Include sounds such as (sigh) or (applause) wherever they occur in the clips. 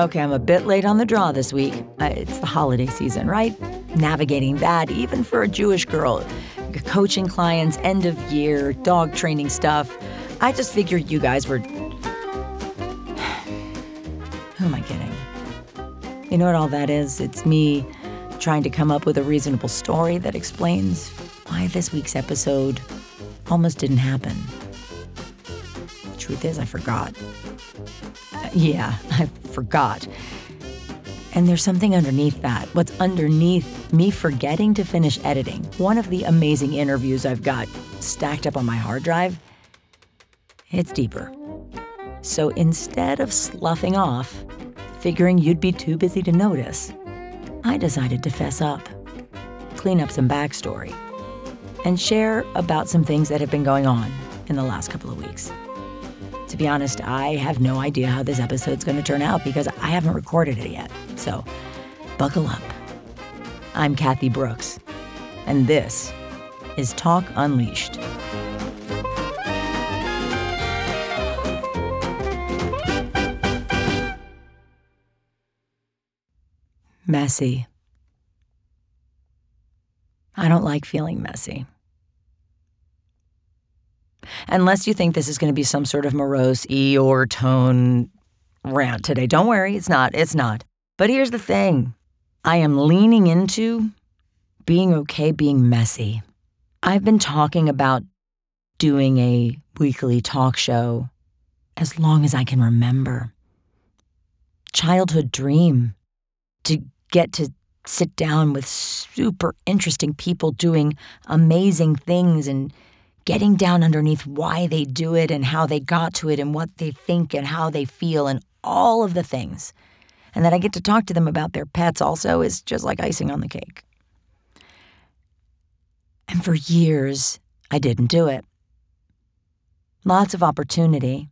Okay, I'm a bit late on the draw this week. Uh, it's the holiday season, right? Navigating that, even for a Jewish girl, coaching clients, end of year, dog training stuff. I just figured you guys were. (sighs) Who am I kidding? You know what all that is? It's me trying to come up with a reasonable story that explains why this week's episode almost didn't happen. The Truth is, I forgot. Yeah, I forgot. And there's something underneath that. What's underneath me forgetting to finish editing one of the amazing interviews I've got stacked up on my hard drive? It's deeper. So instead of sloughing off, figuring you'd be too busy to notice, I decided to fess up, clean up some backstory, and share about some things that have been going on in the last couple of weeks. To be honest, I have no idea how this episode's going to turn out because I haven't recorded it yet. So, buckle up. I'm Kathy Brooks, and this is Talk Unleashed. Messy. I don't like feeling messy. Unless you think this is going to be some sort of morose Eeyore tone rant today. Don't worry, it's not. It's not. But here's the thing I am leaning into being okay being messy. I've been talking about doing a weekly talk show as long as I can remember. Childhood dream to get to sit down with super interesting people doing amazing things and getting down underneath why they do it and how they got to it and what they think and how they feel and all of the things. And that I get to talk to them about their pets also is just like icing on the cake. And for years, I didn't do it. Lots of opportunity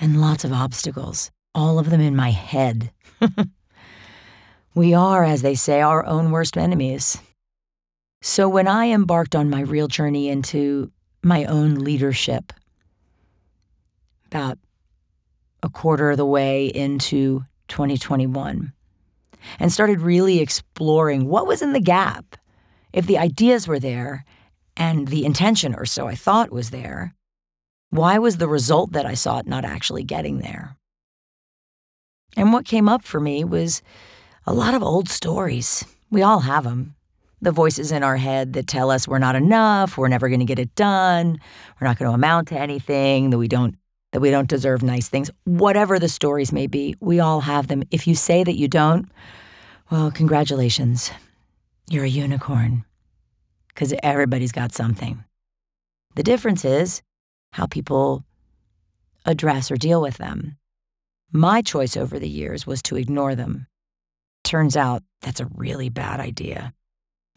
and lots of obstacles, all of them in my head. (laughs) we are, as they say, our own worst enemies. So when I embarked on my real journey into my own leadership, about a quarter of the way into 2021, and started really exploring what was in the gap. If the ideas were there and the intention, or so I thought, was there, why was the result that I sought not actually getting there? And what came up for me was a lot of old stories. We all have them the voices in our head that tell us we're not enough, we're never going to get it done, we're not going to amount to anything, that we don't that we don't deserve nice things. Whatever the stories may be, we all have them. If you say that you don't, well, congratulations. You're a unicorn. Cuz everybody's got something. The difference is how people address or deal with them. My choice over the years was to ignore them. Turns out that's a really bad idea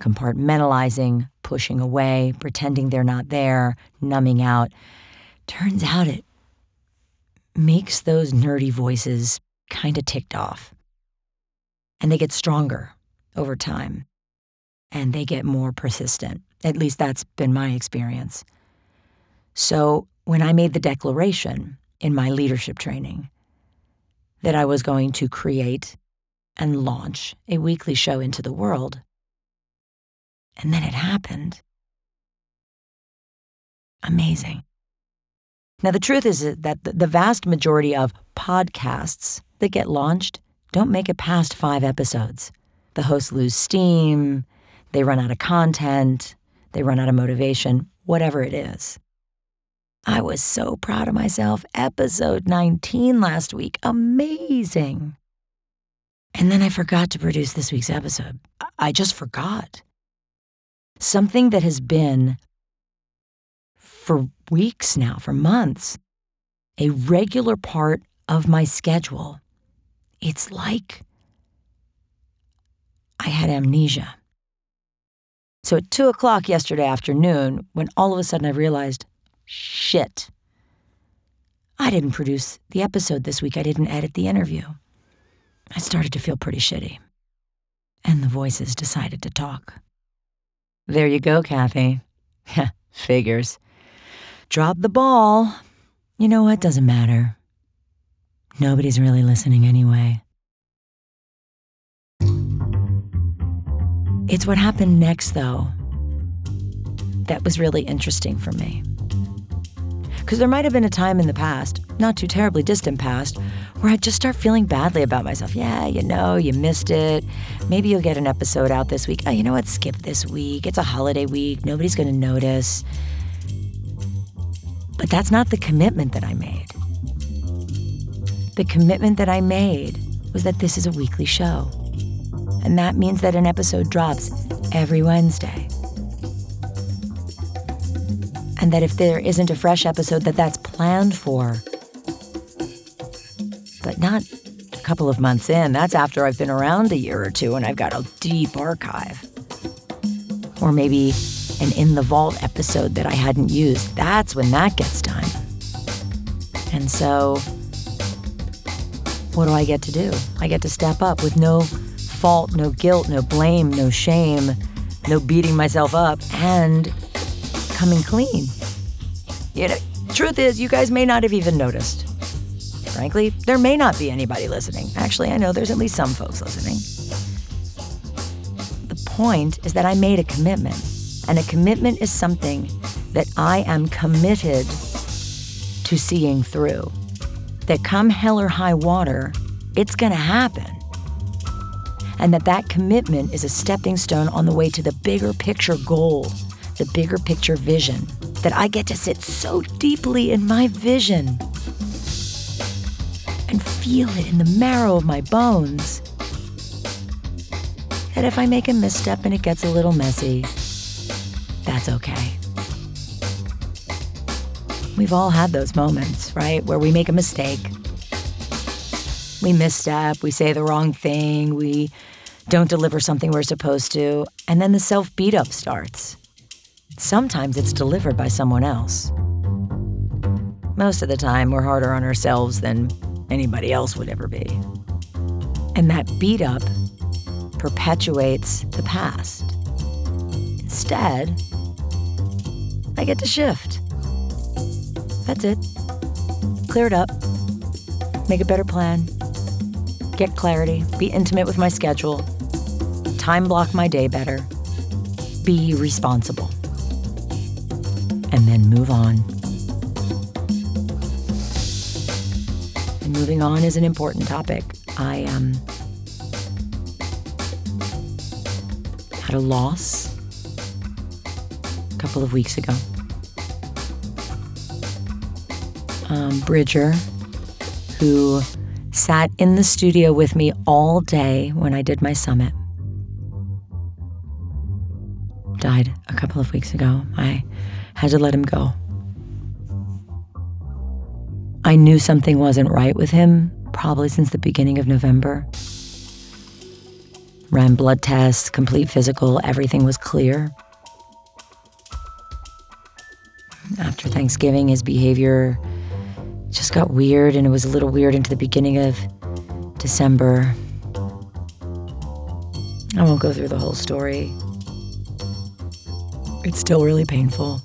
compartmentalizing, pushing away, pretending they're not there, numbing out. Turns out it makes those nerdy voices kind of ticked off. And they get stronger over time. And they get more persistent. At least that's been my experience. So when I made the declaration in my leadership training that I was going to create and launch a weekly show into the world, and then it happened. Amazing. Now, the truth is that the vast majority of podcasts that get launched don't make it past five episodes. The hosts lose steam, they run out of content, they run out of motivation, whatever it is. I was so proud of myself. Episode 19 last week. Amazing. And then I forgot to produce this week's episode. I just forgot something that has been for weeks now, for months, a regular part of my schedule. It's like I had amnesia. So at two o'clock yesterday afternoon, when all of a sudden I realized, shit, I didn't produce the episode this week, I didn't edit the interview. I started to feel pretty shitty. And the voices decided to talk. There you go, Kathy. (laughs) Figures. Drop the ball. You know what? Doesn't matter. nobody's really listening anyway. It's what happened next, though, that was really interesting for me. Because there might have been a time in the past, not too terribly distant past, where I'd just start feeling badly about myself. Yeah, you know, you missed it. Maybe you'll get an episode out this week. Oh, you know what? Skip this week. It's a holiday week. Nobody's going to notice. But that's not the commitment that I made. The commitment that I made was that this is a weekly show. And that means that an episode drops every Wednesday and that if there isn't a fresh episode that that's planned for but not a couple of months in. That's after i've been around a year or two and i've got a deep archive. Or maybe an in the vault episode that i hadn't used. That's when that gets done. And so what do i get to do? I get to step up with no fault no guilt no blame no shame no beating myself up and coming clean. You know, truth is, you guys may not have even noticed. Frankly, there may not be anybody listening. Actually, I know there's at least some folks listening. The point is that I made a commitment, and a commitment is something that I am committed to seeing through. That come hell or high water, it's going to happen. And that that commitment is a stepping stone on the way to the bigger picture goal the bigger picture vision, that I get to sit so deeply in my vision and feel it in the marrow of my bones. That if I make a misstep and it gets a little messy, that's okay. We've all had those moments, right? Where we make a mistake. We misstep, we say the wrong thing, we don't deliver something we're supposed to, and then the self beat up starts. Sometimes it's delivered by someone else. Most of the time, we're harder on ourselves than anybody else would ever be. And that beat up perpetuates the past. Instead, I get to shift. That's it. Clear it up, make a better plan, get clarity, be intimate with my schedule, time block my day better, be responsible On is an important topic. I um, had a loss a couple of weeks ago. Um, Bridger, who sat in the studio with me all day when I did my summit, died a couple of weeks ago. I had to let him go. I knew something wasn't right with him probably since the beginning of November. Ran blood tests, complete physical, everything was clear. After Thanksgiving, his behavior just got weird, and it was a little weird into the beginning of December. I won't go through the whole story. It's still really painful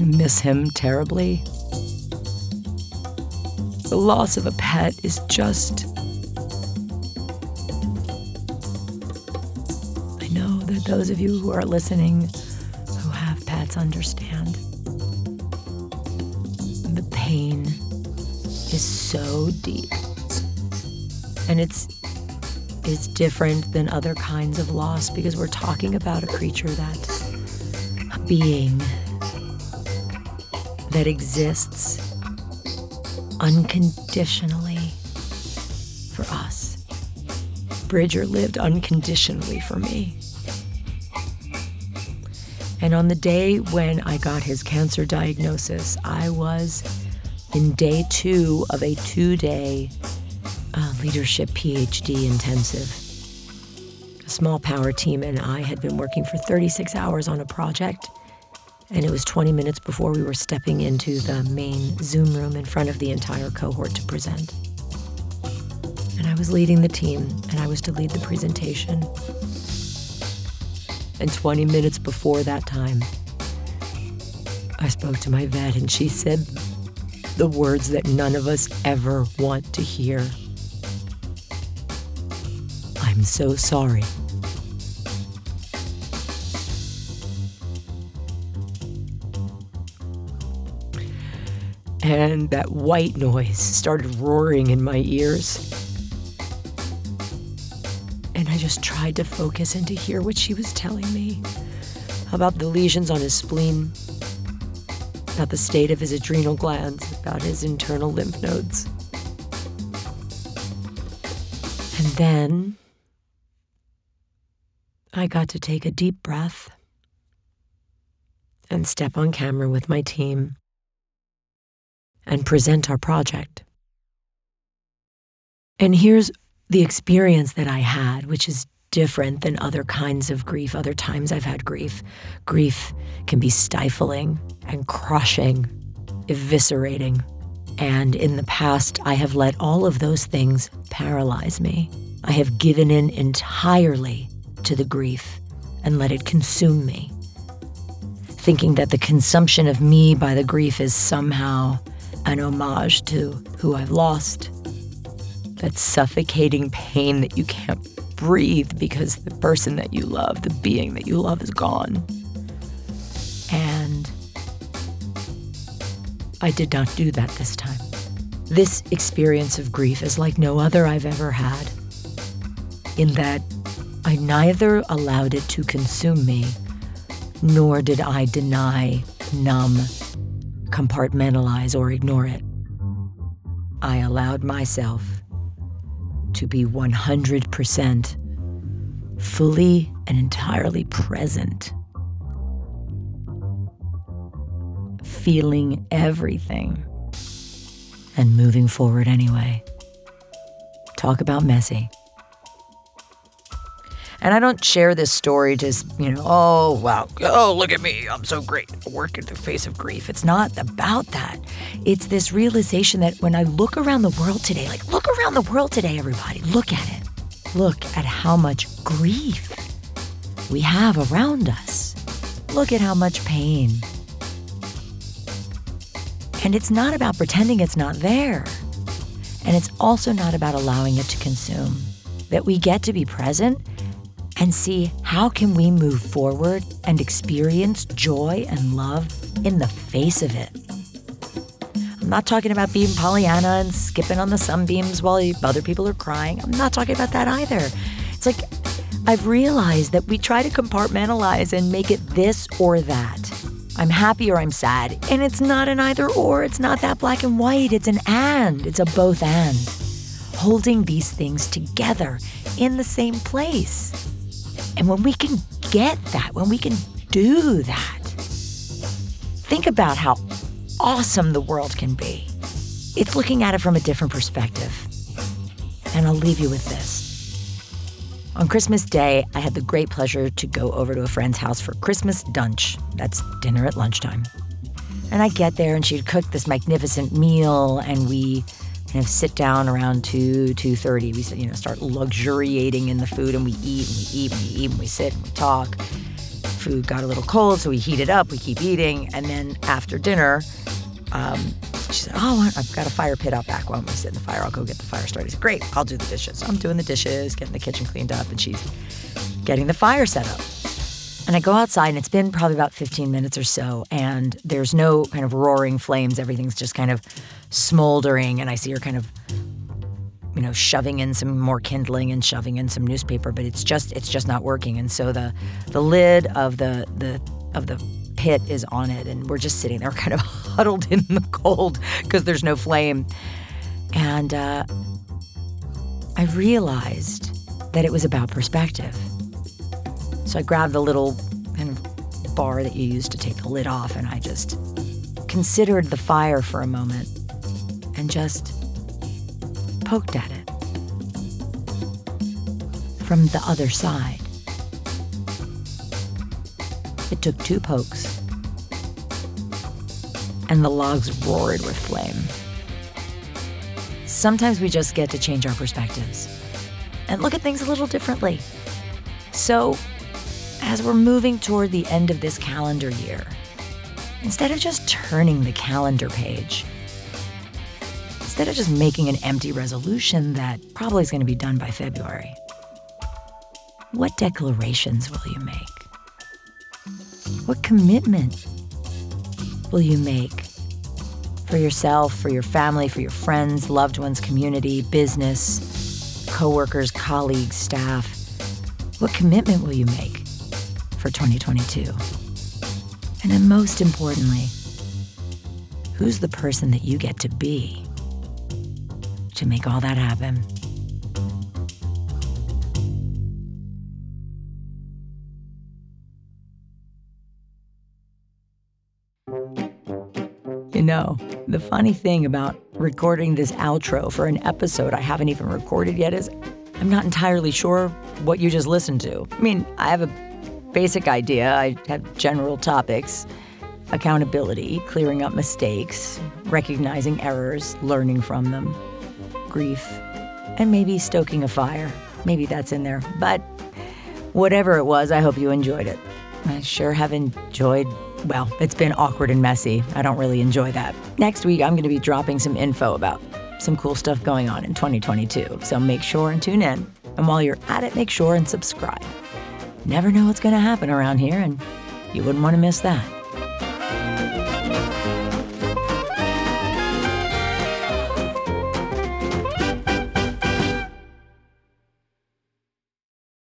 miss him terribly. The loss of a pet is just. I know that those of you who are listening who have pets understand. The pain is so deep. And it's it's different than other kinds of loss because we're talking about a creature that a being that exists unconditionally for us. Bridger lived unconditionally for me. And on the day when I got his cancer diagnosis, I was in day two of a two day uh, leadership PhD intensive. A small power team and I had been working for 36 hours on a project and it was 20 minutes before we were stepping into the main Zoom room in front of the entire cohort to present. And I was leading the team, and I was to lead the presentation. And 20 minutes before that time, I spoke to my vet, and she said the words that none of us ever want to hear. I'm so sorry. And that white noise started roaring in my ears. And I just tried to focus and to hear what she was telling me about the lesions on his spleen, about the state of his adrenal glands, about his internal lymph nodes. And then I got to take a deep breath and step on camera with my team and present our project. And here's the experience that I had, which is different than other kinds of grief, other times I've had grief. Grief can be stifling and crushing, eviscerating. And in the past, I have let all of those things paralyze me. I have given in entirely to the grief and let it consume me. Thinking that the consumption of me by the grief is somehow an homage to who I've lost. That suffocating pain that you can't breathe because the person that you love, the being that you love, is gone. And I did not do that this time. This experience of grief is like no other I've ever had, in that I neither allowed it to consume me, nor did I deny, numb, compartmentalize, or ignore it. I allowed myself to be 100% fully and entirely present, feeling everything and moving forward anyway. Talk about messy. And I don't share this story just, you know, oh, wow, oh, look at me. I'm so great. Work in the face of grief. It's not about that. It's this realization that when I look around the world today, like, look around the world today, everybody, look at it. Look at how much grief we have around us. Look at how much pain. And it's not about pretending it's not there. And it's also not about allowing it to consume. That we get to be present and see how can we move forward and experience joy and love in the face of it. I'm not talking about being Pollyanna and skipping on the sunbeams while other people are crying. I'm not talking about that either. It's like I've realized that we try to compartmentalize and make it this or that. I'm happy or I'm sad. And it's not an either or, it's not that black and white, it's an and, it's a both and. Holding these things together in the same place. And when we can get that, when we can do that, think about how awesome the world can be. It's looking at it from a different perspective. And I'll leave you with this. On Christmas Day, I had the great pleasure to go over to a friend's house for Christmas dunch. That's dinner at lunchtime. And I get there, and she'd cooked this magnificent meal, and we kind of sit down around 2 2.30 we you know start luxuriating in the food and we eat and we eat and we eat and we sit and we talk. Food got a little cold so we heat it up we keep eating and then after dinner um, she said oh i've got a fire pit out back. Why don't we sit in the fire? I'll go get the fire started. Said, great i'll do the dishes. So i'm doing the dishes getting the kitchen cleaned up and she's getting the fire set up. And I go outside, and it's been probably about 15 minutes or so, and there's no kind of roaring flames. Everything's just kind of smoldering, and I see her kind of, you know, shoving in some more kindling and shoving in some newspaper, but it's just it's just not working. And so the the lid of the the of the pit is on it, and we're just sitting there, (laughs) kind of huddled in the cold because there's no flame. And uh, I realized that it was about perspective. So I grabbed the little kind of bar that you use to take the lid off, and I just considered the fire for a moment and just poked at it from the other side. It took two pokes, and the logs roared with flame. Sometimes we just get to change our perspectives and look at things a little differently. So, as we're moving toward the end of this calendar year, instead of just turning the calendar page, instead of just making an empty resolution that probably is going to be done by February. What declarations will you make? What commitment will you make for yourself, for your family, for your friends, loved ones, community, business, coworkers, colleagues, staff? What commitment will you make for 2022? And then, most importantly, who's the person that you get to be to make all that happen? You know, the funny thing about recording this outro for an episode I haven't even recorded yet is I'm not entirely sure what you just listened to. I mean, I have a basic idea, I have general topics accountability, clearing up mistakes, recognizing errors, learning from them, grief, and maybe stoking a fire. Maybe that's in there. But whatever it was, I hope you enjoyed it. I sure have enjoyed well, it's been awkward and messy. I don't really enjoy that. Next week, I'm going to be dropping some info about some cool stuff going on in 2022. So make sure and tune in. And while you're at it, make sure and subscribe. Never know what's going to happen around here, and you wouldn't want to miss that.